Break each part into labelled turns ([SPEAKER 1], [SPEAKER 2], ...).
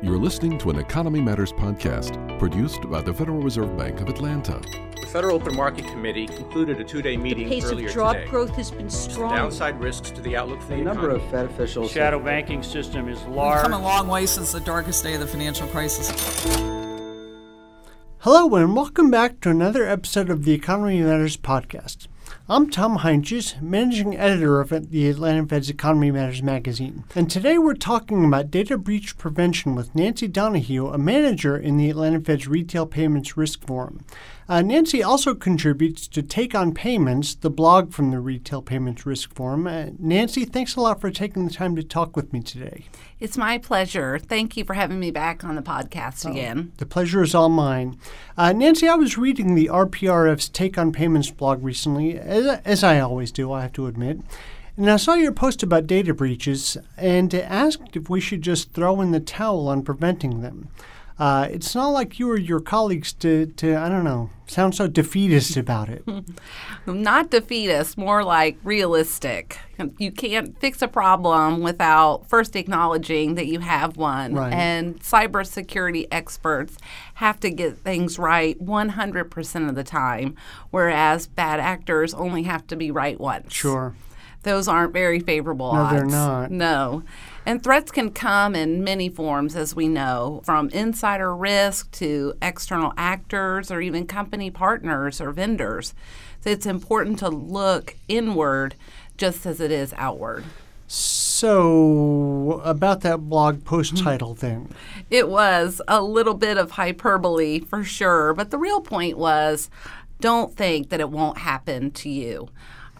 [SPEAKER 1] You're listening to an Economy Matters podcast produced by the Federal Reserve Bank of Atlanta.
[SPEAKER 2] The Federal Open Market Committee concluded a two-day meeting
[SPEAKER 3] The pace
[SPEAKER 2] earlier
[SPEAKER 3] of job
[SPEAKER 2] today.
[SPEAKER 3] growth has been strong.
[SPEAKER 2] Downside risks to the outlook for the
[SPEAKER 4] A number
[SPEAKER 2] economy.
[SPEAKER 4] of Fed officials.
[SPEAKER 5] shadow banking system is
[SPEAKER 6] We've
[SPEAKER 5] large.
[SPEAKER 6] come a long way since the darkest day of the financial crisis.
[SPEAKER 7] Hello, and welcome back to another episode of the Economy Matters podcast. I'm Tom Heintjes, managing editor of the Atlanta Fed's Economy Matters magazine. And today we're talking about data breach prevention with Nancy Donahue, a manager in the Atlanta Fed's Retail Payments Risk Forum. Uh, Nancy also contributes to Take on Payments, the blog from the Retail Payments Risk Forum. Uh, Nancy, thanks a lot for taking the time to talk with me today.
[SPEAKER 8] It's my pleasure. Thank you for having me back on the podcast again.
[SPEAKER 7] The pleasure is all mine. Uh, Nancy, I was reading the RPRF's Take on Payments blog recently, as, as I always do, I have to admit. And I saw your post about data breaches and asked if we should just throw in the towel on preventing them. Uh, it's not like you or your colleagues to, to, I don't know, sound so defeatist about it.
[SPEAKER 8] Not defeatist, more like realistic. You can't fix a problem without first acknowledging that you have one.
[SPEAKER 7] Right.
[SPEAKER 8] And cybersecurity experts have to get things right 100% of the time, whereas bad actors only have to be right once.
[SPEAKER 7] Sure.
[SPEAKER 8] Those aren't very favorable
[SPEAKER 7] No,
[SPEAKER 8] odds.
[SPEAKER 7] they're not.
[SPEAKER 8] No. And threats can come in many forms, as we know, from insider risk to external actors or even company partners or vendors. So it's important to look inward just as it is outward.
[SPEAKER 7] So, about that blog post
[SPEAKER 8] Mm-hmm.
[SPEAKER 7] title thing.
[SPEAKER 8] It was a little bit of hyperbole for sure, but the real point was don't think that it won't happen to you.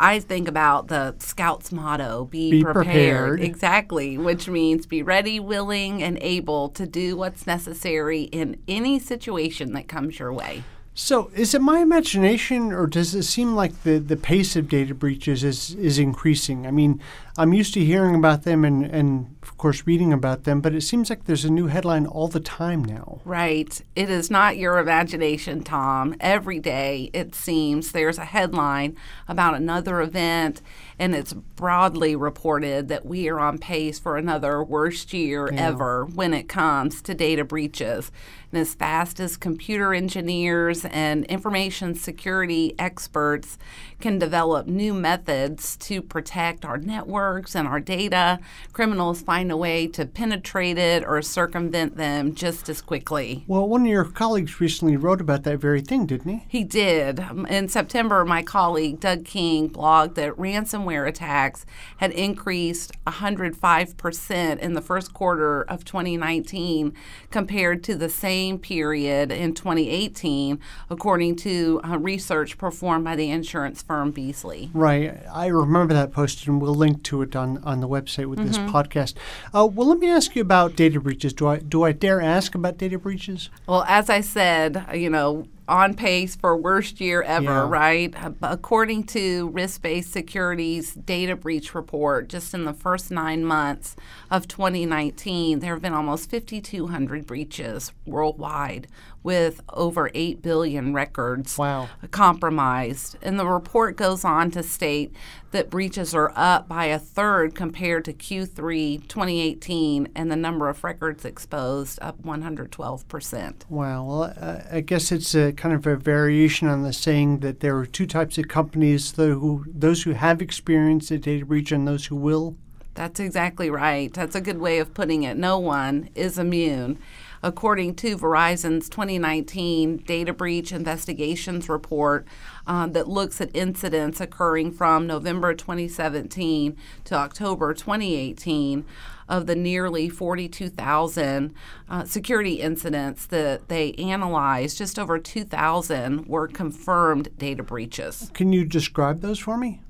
[SPEAKER 8] I think about the Scouts motto be,
[SPEAKER 7] Be prepared.
[SPEAKER 8] Exactly, which means be ready, willing, and able to do what's necessary in any situation that comes your way.
[SPEAKER 7] So, is it my imagination, or does it seem like the, the pace of data breaches is, is increasing? I mean, I'm used to hearing about them and, and, of course, reading about them, but it seems like there's a new headline all the time now.
[SPEAKER 8] Right. It is not your imagination, Tom. Every day, it seems, there's a headline about another event, and it's broadly reported that we are on pace for another worst year ever when it comes to data breaches. And as fast as computer engineers and information security experts can develop new methods to protect our networks and our data, criminals find a way to penetrate it or circumvent them just as quickly.
[SPEAKER 7] Well, one of your colleagues recently wrote about that very thing, didn't he?
[SPEAKER 8] He did. In September, my colleague Doug King blogged that ransomware attacks had increased 105% in the first quarter of 2019 compared to the same period in 2018, according to uh, research performed by the insurance firm Beazley.
[SPEAKER 7] Right. I remember that post, and we'll link to it on, on the website with this podcast. Uh, well, let me ask you about data breaches. Do I do I dare ask about data breaches?
[SPEAKER 8] Well, as I said, you know, on pace for worst year ever,
[SPEAKER 7] Yeah.
[SPEAKER 8] right? According to Risk Based Security's data breach report, just in the first nine months of 2019, there have been almost 5,200 breaches worldwide with over 8 billion records
[SPEAKER 7] Wow.
[SPEAKER 8] compromised. And the report goes on to state that breaches are up by a third compared to Q3 2018, and the number of records exposed up 112%.
[SPEAKER 7] Wow. Well, uh, I guess it's a kind of a variation on the saying that there are two types of companies: who, those who have experienced a data breach and those who will.
[SPEAKER 8] That's exactly right. That's a good way of putting it. No one is immune. According to Verizon's 2019 Data Breach Investigations Report uh, that looks at incidents occurring from November 2017 to October 2018, of the nearly 42,000 uh, security incidents that they analyzed, just over 2,000 were confirmed data breaches.
[SPEAKER 7] Can you describe those for me?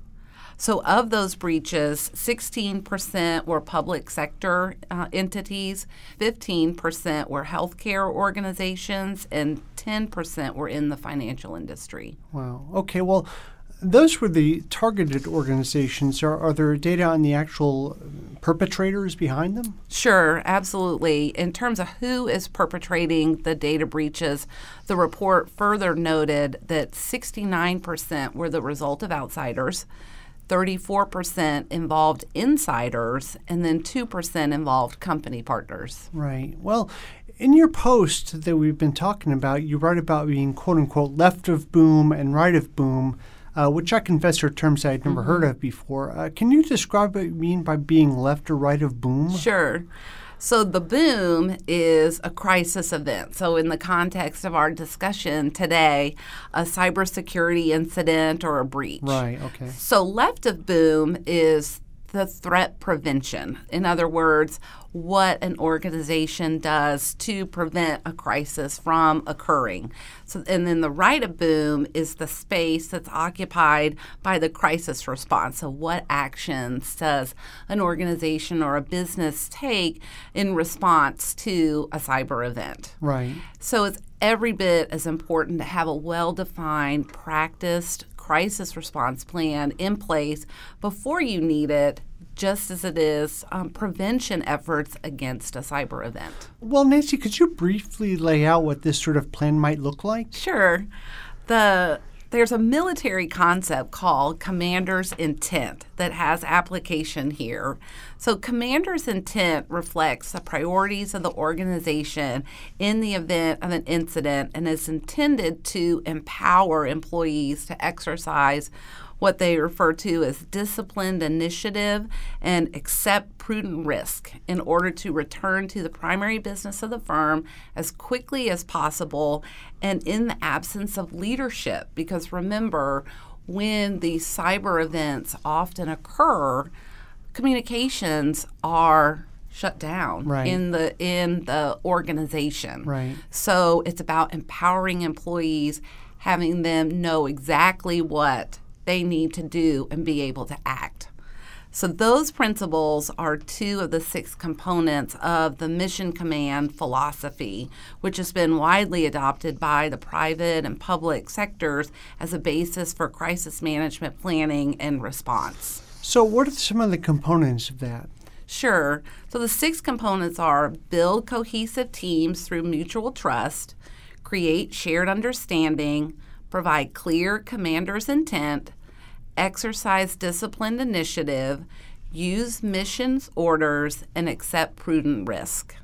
[SPEAKER 8] So, of those breaches, 16% were public sector uh, entities, 15% were healthcare organizations, and 10% were in the financial industry.
[SPEAKER 7] Wow. Okay. Well, those were the targeted organizations. Are, are there data on the actual perpetrators behind them?
[SPEAKER 8] Sure, absolutely. In terms of who is perpetrating the data breaches, the report further noted that 69% were the result of outsiders. 34% involved insiders, and then 2% involved company partners.
[SPEAKER 7] Right. Well, in your post that we've been talking about, you write about being quote unquote left of boom and right of boom, uh, which I confess are terms I had never heard of before. Uh, can you describe what you mean by being left or right of boom?
[SPEAKER 8] Sure. So the boom is a crisis event. So in the context of our discussion today, a cybersecurity incident or a breach.
[SPEAKER 7] Right, okay.
[SPEAKER 8] So left of boom is the threat prevention. In other words, what an organization does to prevent a crisis from occurring. So, and then the right of boom is the space that's occupied by the crisis response. So, what actions does an organization or a business take in response to a cyber event?
[SPEAKER 7] Right.
[SPEAKER 8] So, it's every bit as important to have a well defined, practiced crisis response plan in place before you need it just as it is um, prevention efforts against a cyber event.
[SPEAKER 7] Well, Nancy, could you briefly lay out what this sort of plan might look like?
[SPEAKER 8] Sure. The there's a military concept called commander's intent that has application here. So, commander's intent reflects the priorities of the organization in the event of an incident and is intended to empower employees to exercise what they refer to as disciplined initiative and accept prudent risk in order to return to the primary business of the firm as quickly as possible and in the absence of leadership. Because remember, when these cyber events often occur, communications are shut down
[SPEAKER 7] right.
[SPEAKER 8] in the in the organization.
[SPEAKER 7] Right.
[SPEAKER 8] So it's about empowering employees, having them know exactly what they need to do and be able to act. So, those principles are two of the six components of the Mission Command philosophy, which has been widely adopted by the private and public sectors as a basis for crisis management planning and response.
[SPEAKER 7] So, what are some of the components of that?
[SPEAKER 8] Sure. So, the six components are build cohesive teams through mutual trust, create shared understanding, provide clear commander's intent, exercise disciplined initiative, use missions orders, and accept prudent risk.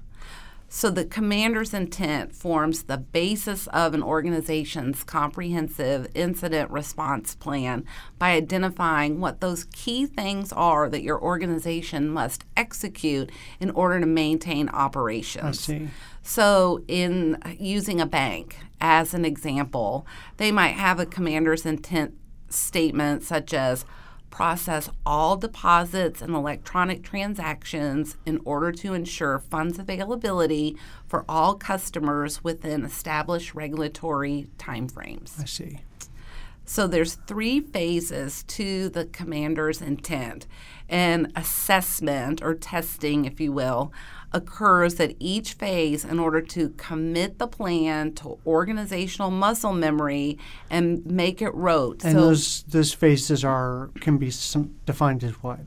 [SPEAKER 8] So, the commander's intent forms the basis of an organization's comprehensive incident response plan by identifying what those key things are that your organization must execute in order to maintain operations.
[SPEAKER 7] I see.
[SPEAKER 8] So, in using a bank as an example, they might have a commander's intent statement such as process all deposits and electronic transactions in order to ensure funds availability for all customers within established regulatory timeframes.
[SPEAKER 7] I see.
[SPEAKER 8] So there's three phases to the commander's intent. An assessment or testing, if you will, occurs at each phase in order to commit the plan to organizational muscle memory and make it rote.
[SPEAKER 7] And
[SPEAKER 8] so
[SPEAKER 7] those those phases are can be some, defined as what?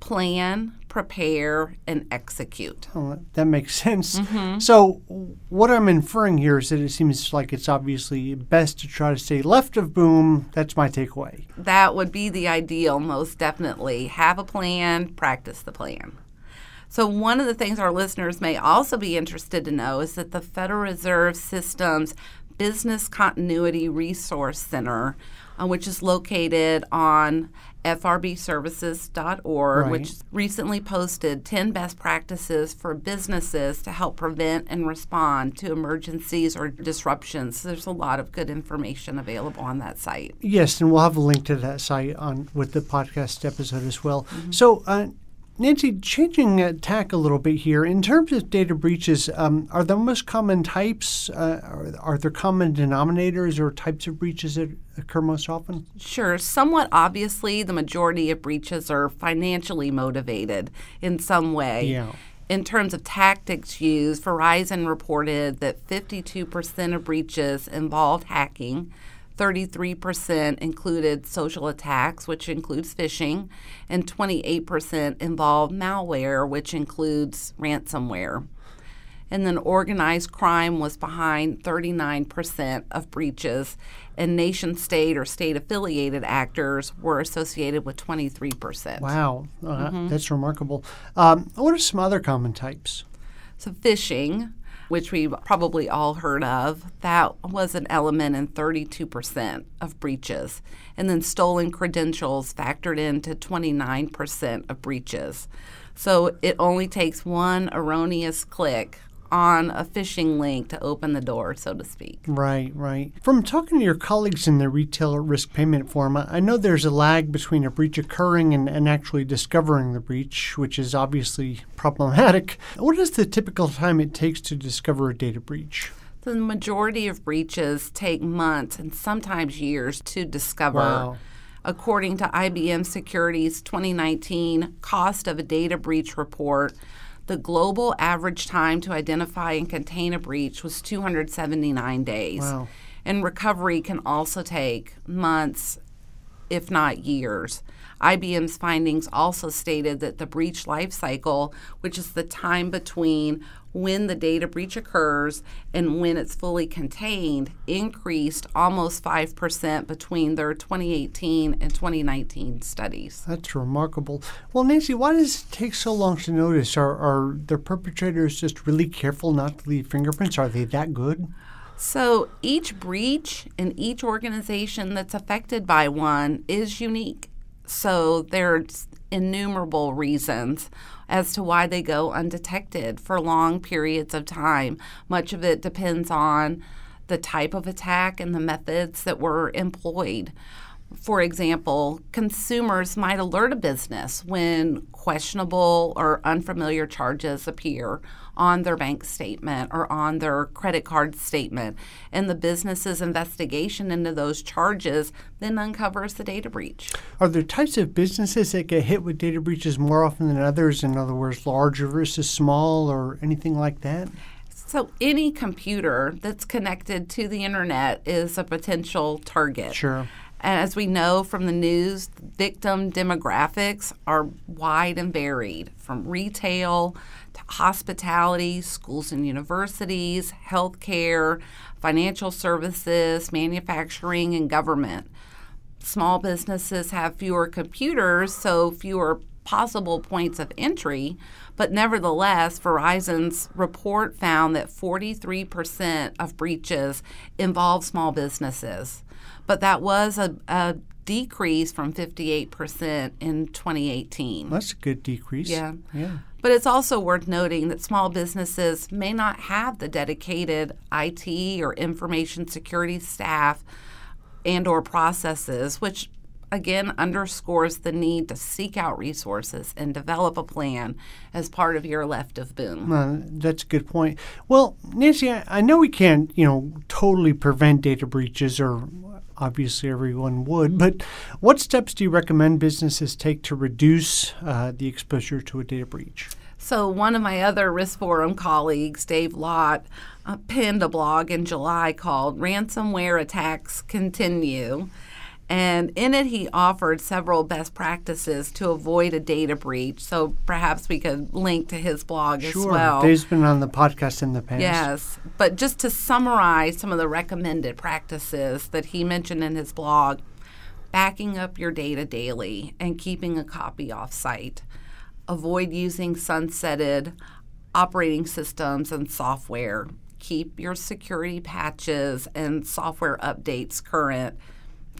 [SPEAKER 8] plan, prepare, and execute.
[SPEAKER 7] Oh, that makes sense. Mm-hmm. So, what I'm inferring here is that it seems like it's obviously best to try to stay left of boom. That's my takeaway.
[SPEAKER 8] That would be the ideal, most definitely. Have a plan, practice the plan. So, one of the things our listeners may also be interested to know is that the Federal Reserve System's Business Continuity Resource Center, uh, which is located on frbservices.org,
[SPEAKER 7] Right.
[SPEAKER 8] which recently posted 10 best practices for businesses to help prevent and respond to emergencies or disruptions. So there's a lot of good information available on that site.
[SPEAKER 7] Yes, and we'll have a link to that site on with the podcast episode as well. So, uh, Nancy, changing tack a little bit here in terms of data breaches, um, are the most common types? Uh, are, are there common denominators or types of breaches that occur most often?
[SPEAKER 8] Sure. Somewhat obviously, the majority of breaches are financially motivated in some way.
[SPEAKER 7] Yeah.
[SPEAKER 8] In terms of tactics used, Verizon reported that 52% of breaches involved hacking, 33% included social attacks, which includes phishing, and 28% involved malware, which includes ransomware. And then organized crime was behind 39% of breaches, and nation state or state affiliated actors were associated with 23%.
[SPEAKER 7] Wow, uh, that's remarkable. Um, what are some other common types?
[SPEAKER 8] So, phishing, which we've probably all heard of, that was an element in 32% of breaches. And then stolen credentials factored into 29% of breaches. So, it only takes one erroneous click on a phishing link to open the door, so to speak.
[SPEAKER 7] Right, right. From talking to your colleagues in the retail risk payment forum, I know there's a lag between a breach occurring and, and actually discovering the breach, which is obviously problematic. What is the typical time it takes to discover a data breach?
[SPEAKER 8] The majority of breaches take months and sometimes years to discover.
[SPEAKER 7] Wow.
[SPEAKER 8] According to IBM Security's 2019 Cost of a Data Breach report, the global average time to identify and contain a breach was 279 days.
[SPEAKER 7] Wow.
[SPEAKER 8] And recovery can also take months, if not years. IBM's findings also stated that the breach life cycle, which is the time between when the data breach occurs and when it's fully contained, increased almost 5% between their 2018 and 2019 studies.
[SPEAKER 7] That's remarkable. Well, Nancy, why does it take so long to notice? Are, are the perpetrators just really careful not to leave fingerprints? Are they that good?
[SPEAKER 8] So each breach in each organization that's affected by one is unique. So there's innumerable reasons as to why they go undetected for long periods of time. Much of it depends on the type of attack and the methods that were employed. For example, consumers might alert a business when questionable or unfamiliar charges appear on their bank statement or on their credit card statement, and the business's investigation into those charges then uncovers the data breach.
[SPEAKER 7] Are there types of businesses that get hit with data breaches more often than others? In other words, larger versus small or anything like that?
[SPEAKER 8] So, any computer that's connected to the internet is a potential target.
[SPEAKER 7] Sure.
[SPEAKER 8] And as we know from the news, victim demographics are wide and varied from retail to hospitality, schools and universities, healthcare, financial services, manufacturing, and government. Small businesses have fewer computers, so fewer possible points of entry, but nevertheless, Verizon's report found that 43% of breaches involve small businesses but that was a, a decrease from 58% in 2018.
[SPEAKER 7] That's a good decrease.
[SPEAKER 8] Yeah.
[SPEAKER 7] Yeah.
[SPEAKER 8] But it's also worth noting that small businesses may not have the dedicated IT or information security staff and or processes which again underscores the need to seek out resources and develop a plan as part of your left of boom.
[SPEAKER 7] Uh, that's a good point. Well, Nancy, I, I know we can't, you know, totally prevent data breaches, or obviously everyone would. But what steps do you recommend businesses take to reduce uh, the exposure to a data breach?
[SPEAKER 8] So, one of my other Risk Forum colleagues, Dave Lott, uh, penned a blog in July called Ransomware Attacks Continue. And in it, he offered several best practices to avoid a data breach. So perhaps we could link to his blog
[SPEAKER 7] sure.
[SPEAKER 8] as well.
[SPEAKER 7] He's been on the podcast in the past.
[SPEAKER 8] Yes. But just to summarize some of the recommended practices that he mentioned in his blog backing up your data daily and keeping a copy off site. Avoid using sunsetted operating systems and software. Keep your security patches and software updates current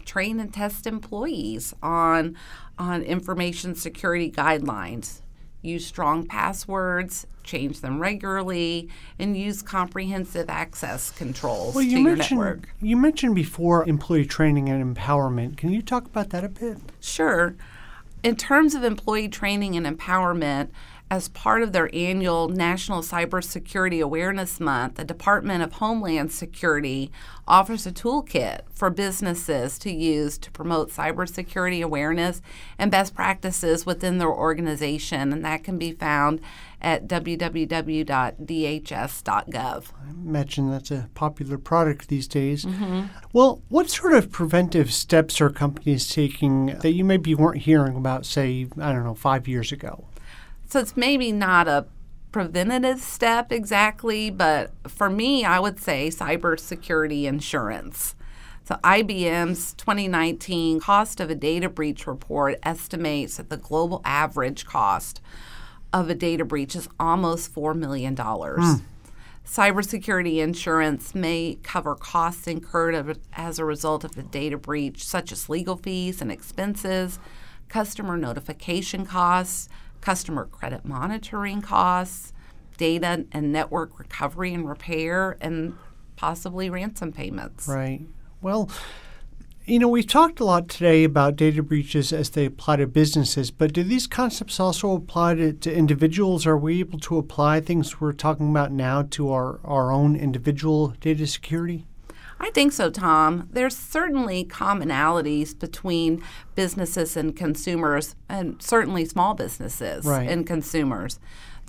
[SPEAKER 8] train and test employees on on information security guidelines. Use strong passwords, change them regularly, and use comprehensive access controls
[SPEAKER 7] well, you
[SPEAKER 8] to your network.
[SPEAKER 7] You mentioned before employee training and empowerment. Can you talk about that a bit?
[SPEAKER 8] Sure. In terms of employee training and empowerment, as part of their annual National Cybersecurity Awareness Month, the Department of Homeland Security offers a toolkit for businesses to use to promote cybersecurity awareness and best practices within their organization, and that can be found at www.dhs.gov.
[SPEAKER 7] I imagine that's a popular product these days. Mm-hmm. Well, what sort of preventive steps are companies taking that you maybe weren't hearing about, say, I don't know, five years ago?
[SPEAKER 8] So it's maybe not a preventative step exactly, but for me, I would say cybersecurity insurance. So, IBM's 2019 cost of a data breach report estimates that the global average cost of a data breach is almost $4 million. Mm. Cybersecurity insurance may cover costs incurred as a result of a data breach, such as legal fees and expenses, customer notification costs, customer credit monitoring costs, data and network recovery and repair, and possibly ransom payments.
[SPEAKER 7] Right. Well, you know, we've talked a lot today about data breaches as they apply to businesses, but do these concepts also apply to, to, individuals? Are we able to apply things we're talking about now to our, our own individual data security?
[SPEAKER 8] I think so, Tom. There's certainly commonalities between businesses and consumers, and certainly small businesses
[SPEAKER 7] right.
[SPEAKER 8] and consumers.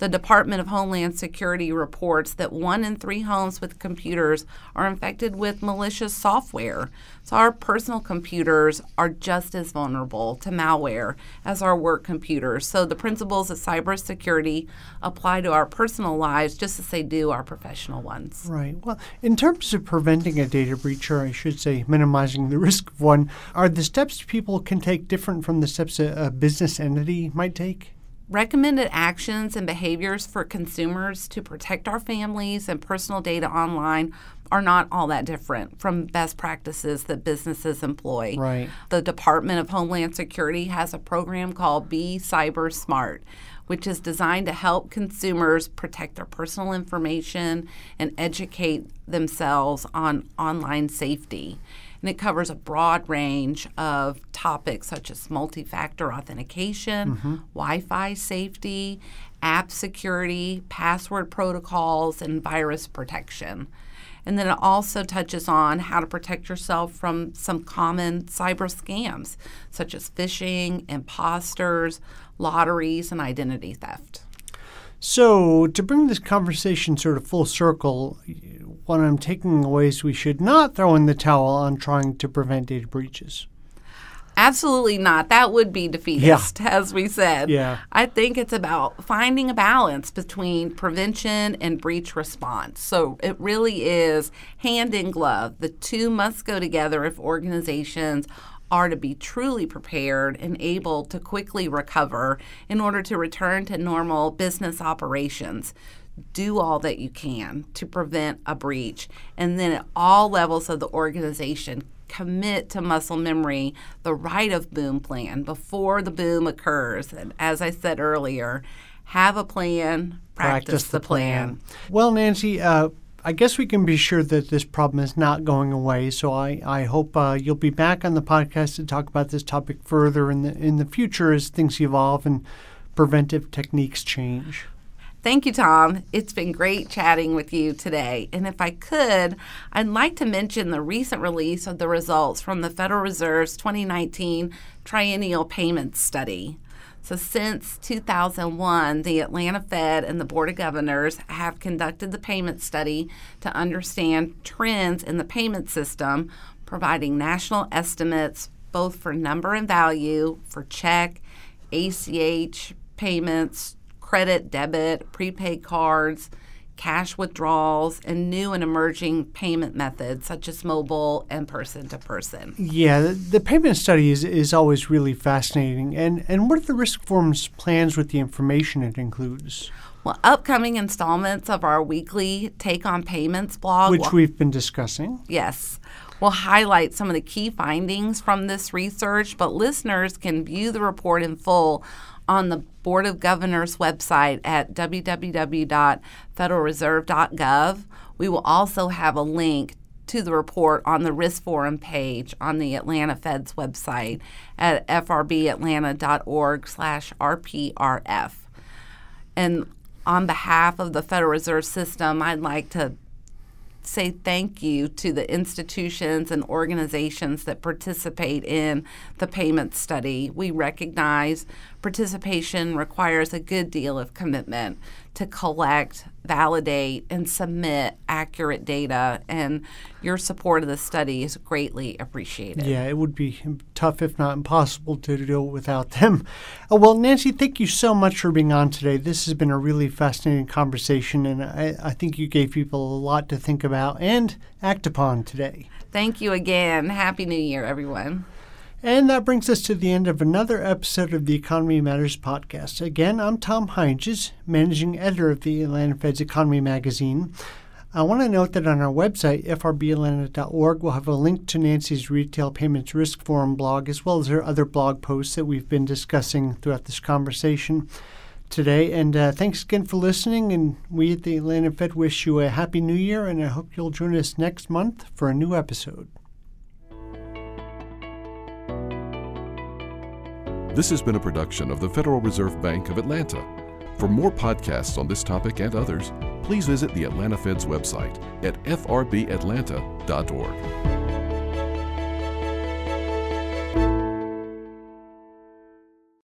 [SPEAKER 8] The Department of Homeland Security reports that one in three homes with computers are infected with malicious software. So, our personal computers are just as vulnerable to malware as our work computers. So, the principles of cybersecurity apply to our personal lives just as they do our professional ones.
[SPEAKER 7] Right. Well, in terms of preventing a data breach, or I should say minimizing the risk of one, are the steps people can take different from the steps a, a business entity might take?
[SPEAKER 8] Recommended actions and behaviors for consumers to protect our families and personal data online are not all that different from best practices that businesses employ.
[SPEAKER 7] Right.
[SPEAKER 8] The Department of Homeland Security has a program called Be Cyber Smart, which is designed to help consumers protect their personal information and educate themselves on online safety and it covers a broad range of topics such as multi factor authentication, mm-hmm. Wi Fi safety, app security, password protocols, and virus protection. And then it also touches on how to protect yourself from some common cyber scams, such as phishing, imposters, lotteries, and identity theft.
[SPEAKER 7] So, to bring this conversation sort of full circle, what I'm taking away is we should not throw in the towel on trying to prevent data breaches.
[SPEAKER 8] Absolutely not. That would be defeatist, yeah. as we said.
[SPEAKER 7] Yeah.
[SPEAKER 8] I think it's about finding a balance between prevention and breach response. So it really is hand in glove. The two must go together if organizations are to be truly prepared and able to quickly recover in order to return to normal business operations. Do all that you can to prevent a breach. And then at all levels of the organization, commit to muscle memory the right of boom plan before the boom occurs. And as I said earlier, have a plan, practice,
[SPEAKER 7] practice
[SPEAKER 8] the, plan.
[SPEAKER 7] plan. Well, Nancy, uh, I guess we can be sure that this problem is not going away. So I, I hope uh, you'll be back on the podcast to talk about this topic further in the in the future as things evolve and preventive techniques change.
[SPEAKER 8] Thank you, Tom. It's been great chatting with you today. And if I could, I'd like to mention the recent release of the results from the Federal Reserve's 2019 Triennial Payments Study. So, since 2001, the Atlanta Fed and the Board of Governors have conducted the payment study to understand trends in the payment system, providing national estimates both for number and value for check, ACH payments, credit, debit, prepaid cards, cash withdrawals, and new and emerging payment methods such as mobile and person to person.
[SPEAKER 7] Yeah, the, the, payment study is, is always really fascinating. And, and what are the Risk Forum's plans with the information it includes?
[SPEAKER 8] Well, upcoming installments of our weekly Take on Payments blog,
[SPEAKER 7] which we've been discussing.
[SPEAKER 8] Yes. We'll highlight some of the key findings from this research, but listeners can view the report in full on the Board of Governors website at www.federalreserve.gov. We will also have a link to the report on the Risk Forum page on the Atlanta Fed's website at frbatlanta.org slash rprf. And on behalf of the Federal Reserve System, I'd like to say thank you to the institutions and organizations that participate in the payment study. We recognize participation requires a good deal of commitment to collect, validate, and submit accurate data. And your support of the study is greatly appreciated.
[SPEAKER 7] Yeah, it would be tough, if not impossible, to do it without them. Uh, well, Nancy, thank you so much for being on today. This has been a really fascinating conversation, and I, I think you gave people a lot to think about and act upon today.
[SPEAKER 8] Thank you again. Happy New Year, everyone.
[SPEAKER 7] And that brings us to the end of another episode of the Economy Matters podcast. Again, I'm Tom Heintjes, managing editor of the Atlanta Fed's Economy magazine. I want to note that on our website, frbatlanta.org, we'll have a link to Nancy's Retail Payments Risk Forum blog, as well as her other blog posts that we've been discussing throughout this conversation today. And uh, thanks again for listening. And we at the Atlanta Fed wish you a happy new year, and I hope you'll join us next month for a new episode.
[SPEAKER 1] This has been a production of the Federal Reserve Bank of Atlanta. For more podcasts on this topic and others, please visit the Atlanta Fed's website at frbatlanta.org.